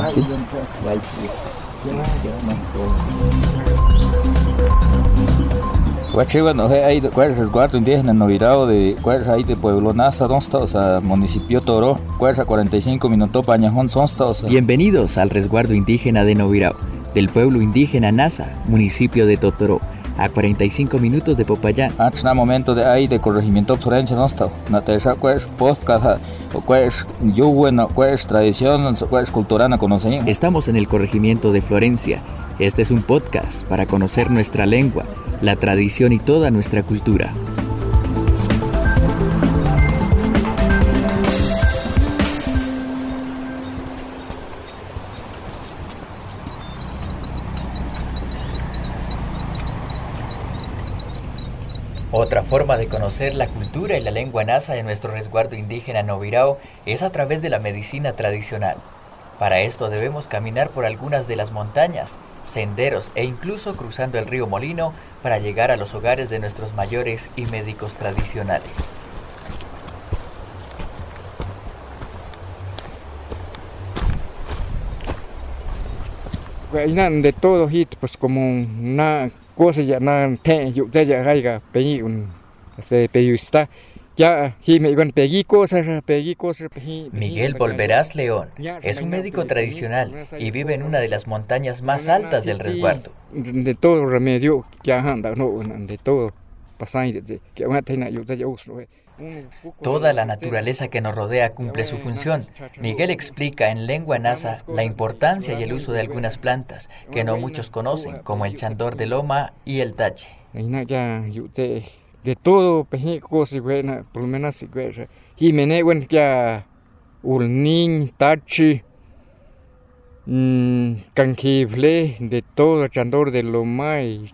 Así. Guachiva, hay cuál es resguardo indígena novirado de cuál es ahí de Pueblo Nasa, donde está, o sea, municipio Toro, cuál es a 45 minutos Pañajón, son o sea. Bienvenidos al resguardo indígena de Novirao, del pueblo indígena Nasa, municipio de Totoro, a 45 minutos de Popayán. Antes na momento de ahí de corregimiento Florencia, no está, na tercera cuál es podcast, cuál es yo bueno, cuál es tradición, cuál es cultura, no conocen. Estamos en el corregimiento de Florencia. Este es un podcast para conocer nuestra lengua la tradición y toda nuestra cultura. Otra forma de conocer la cultura y la lengua nasa de nuestro resguardo indígena Novirao es a través de la medicina tradicional. Para esto debemos caminar por algunas de las montañas, senderos e incluso cruzando el río Molino para llegar a los hogares de nuestros mayores y médicos tradicionales. de todo pues como una cosa ya na te yo ya ya haiga pe un este periodista Miguel Volverás León es un médico tradicional y vive en una de las montañas más altas del resguardo. De todo remedio que anda, no, de todo. Toda la naturaleza que nos rodea cumple su función. Miguel explica en lengua nasa la importancia y el uso de algunas plantas que no muchos conocen, como el chandor de loma y el tache. De todo por lo menos tachi canjible de todo chandor de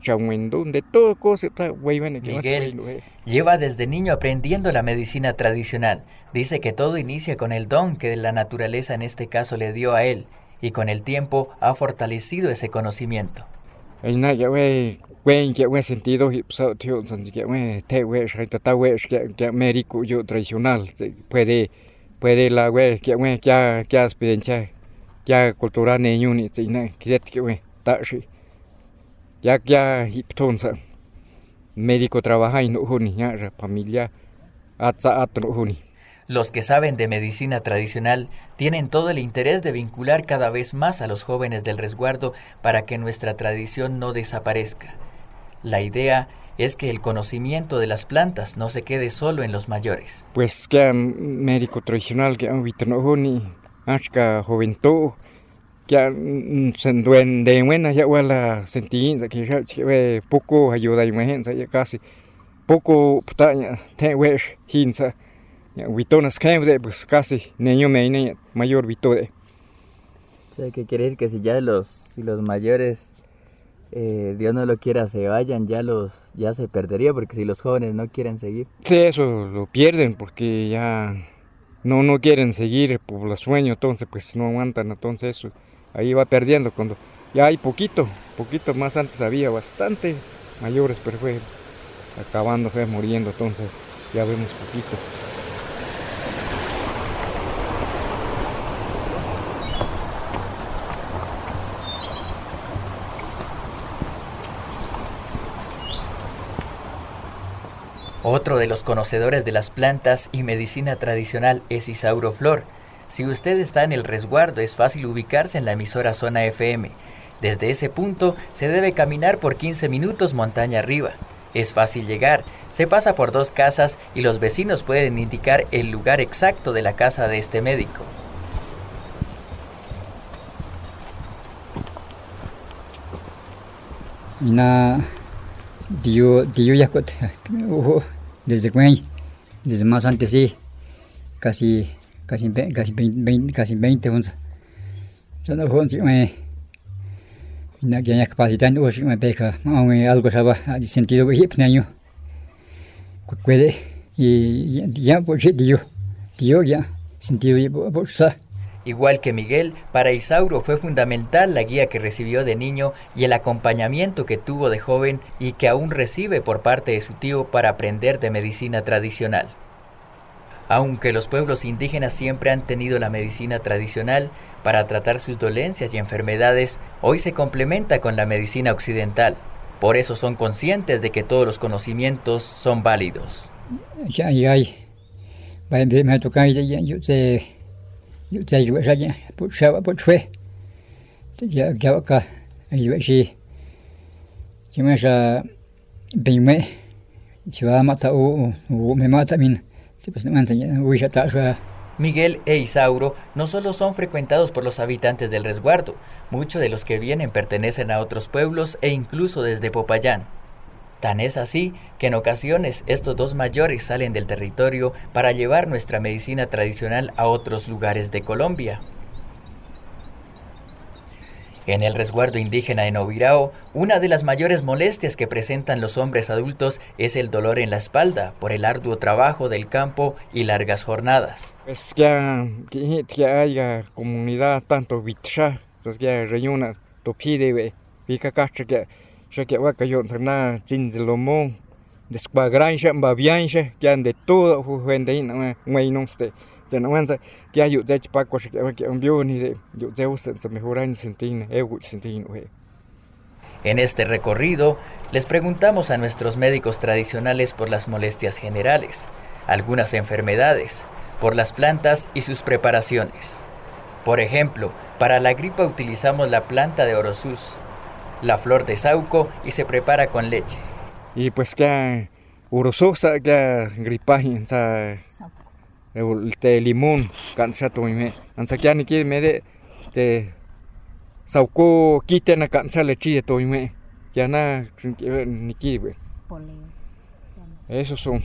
chauendón de todo cosa Miguel lleva desde niño aprendiendo la medicina tradicional. Dice que todo inicia con el don que la naturaleza en este caso le dio a él y con el tiempo ha fortalecido ese conocimiento. Wen que wen sentido que te we shai ta we que que médico yo tradicional puede puede la we que wen ya ya experiencia ya cultura ne yuni tsina que que wen ta shi ya ya hipton sa médico trabaja y no huni ya familia atza atno huni Los que saben de medicina tradicional tienen todo el interés de vincular cada vez más a los jóvenes del resguardo para que nuestra tradición no desaparezca. La idea es que el conocimiento de las plantas no se quede solo en los mayores. Pues que médico tradicional que han visto no ni hasta juventud que se duende buena ya la sentí que ya poco ayuda y ya casi poco putaña te wesh hinsa ya vitonas que pues casi niño me mayor vitode. O sea, que quiere decir que si ya los si los mayores eh, Dios no lo quiera se vayan, ya los ya se perdería porque si los jóvenes no quieren seguir. Sí, eso lo pierden porque ya no no quieren seguir por los sueños, entonces pues no aguantan, entonces eso ahí va perdiendo cuando ya hay poquito, poquito más antes había bastante mayores, pero fue acabando, fue muriendo, entonces ya vemos poquito. Otro de los conocedores de las plantas y medicina tradicional es Isauro Flor. Si usted está en el resguardo es fácil ubicarse en la emisora Zona FM. Desde ese punto se debe caminar por 15 minutos montaña arriba. Es fácil llegar, se pasa por dos casas y los vecinos pueden indicar el lugar exacto de la casa de este médico. Desde Cuey, desde más antes sí, casi, casi, casi 20, casi 20 onzas. Yo no fue me na que ya capacidad no es me peca, aunque algo sabe, sentido que naño. Puede ya si dio, dio ya sentido. Igual que Miguel, para Isauro fue fundamental la guía que recibió de niño y el acompañamiento que tuvo de joven y que aún recibe por parte de su tío para aprender de medicina tradicional. Aunque los pueblos indígenas siempre han tenido la medicina tradicional, para tratar sus dolencias y enfermedades, hoy se complementa con la medicina occidental. Por eso son conscientes de que todos los conocimientos son válidos. Miguel e Isauro no solo son frecuentados por los habitantes del resguardo, muchos de los que vienen pertenecen a otros pueblos e incluso desde Popayán. Tan es así que en ocasiones estos dos mayores salen del territorio para llevar nuestra medicina tradicional a otros lugares de Colombia. En el resguardo indígena de Novirao, una de las mayores molestias que presentan los hombres adultos es el dolor en la espalda por el arduo trabajo del campo y largas jornadas. Es que, que haya comunidad tanto vitcha, es que reúna to pide pica cacha que ya que vaca yo sarna chin de lomo descuagran ya babian ya que de todo gente no me no este en este recorrido, les preguntamos a nuestros médicos tradicionales por las molestias generales, algunas enfermedades, por las plantas y sus preparaciones. Por ejemplo, para la gripa utilizamos la planta de orosus, la flor de sauco y se prepara con leche. Y pues que orosus que gripa, el te limón cansa tu me ansa kya ni ki me de te sauko kite na cansa le chi to me ya na ni ki esos son.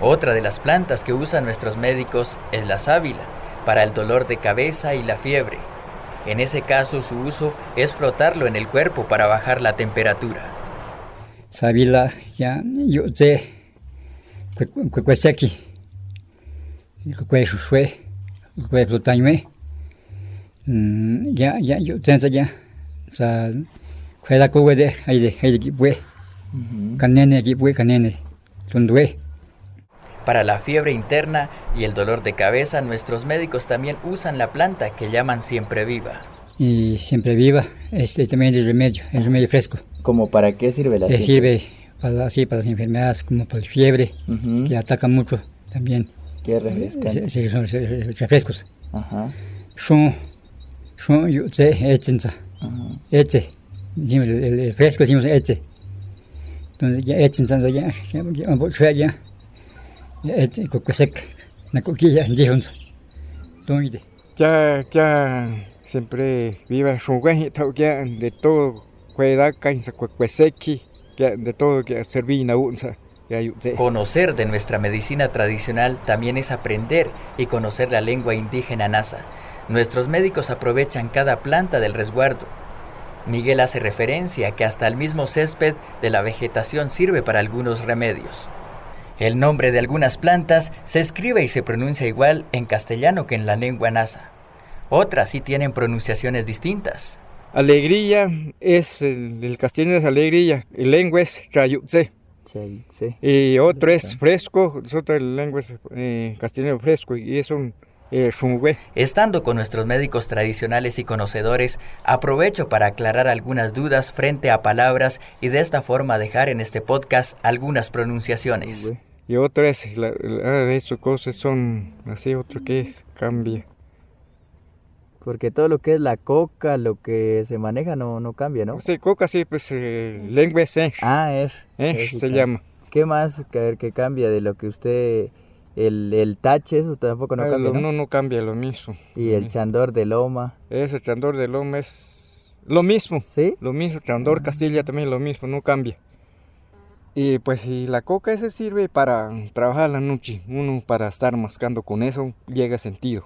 Otra de las plantas que usan nuestros médicos es la sábila para el dolor de cabeza y la fiebre en ese caso su uso es frotarlo en el cuerpo para bajar la temperatura. Sábila ya yo sé aquí. Kwe shwe kwe plutanywe ya ya yo tensa ya sa kwe la de aide aide kipwe kanene kipwe kanene tundwe para la fiebre interna y el dolor de cabeza, nuestros médicos también usan la planta que llaman siempre viva. Y siempre viva, este también es remedio, es remedio fresco. ¿Cómo para qué sirve la eh, Sirve para, así, para las enfermedades como para la fiebre, que ataca mucho también. ¿Qué refrescan? Sí, son refrescos. Ajá. Son, son, yo sé, échensa. Eche. El, fresco decimos eche. Entonces, ya échensa, ya, ya, ya, un poco ya. Ya eche, ya, ya, siempre viva su güey, ya, de todo, cuida, de todo, que. Conocer de nuestra medicina tradicional también es aprender y conocer la lengua indígena nasa. Nuestros médicos aprovechan cada planta del resguardo. Miguel hace referencia que hasta el mismo césped de la vegetación sirve para algunos remedios. El nombre de algunas plantas se escribe y se pronuncia igual en castellano que en la lengua nasa. Otras sí tienen pronunciaciones distintas. Alegría es el, castellano es alegría, el lengua es chayutse. Y otro es fresco, otra lengua es eh, castellano fresco y es un eh, Estando con nuestros médicos tradicionales y conocedores, aprovecho para aclarar algunas dudas frente a palabras y de esta forma dejar en este podcast algunas pronunciaciones. Y otra es, la, de esas cosas son así, otro que es, cambia. Porque todo lo que es la coca, lo que se maneja no, no cambia, ¿no? Sí, coca sí, pues eh, lengua es Ah, es. Es, se llama. ¿Qué más que, que cambia de lo que usted... El, el tache, eso tampoco no ah, cambia, ¿no? ¿no? No, cambia lo mismo. ¿Y el chandor de loma? Ese chandor de loma es lo mismo. ¿Sí? Lo mismo, chandor Castilla también lo mismo, no cambia. Y pues y la coca ese sirve para trabajar la noche, uno para estar mascando con eso llega sentido.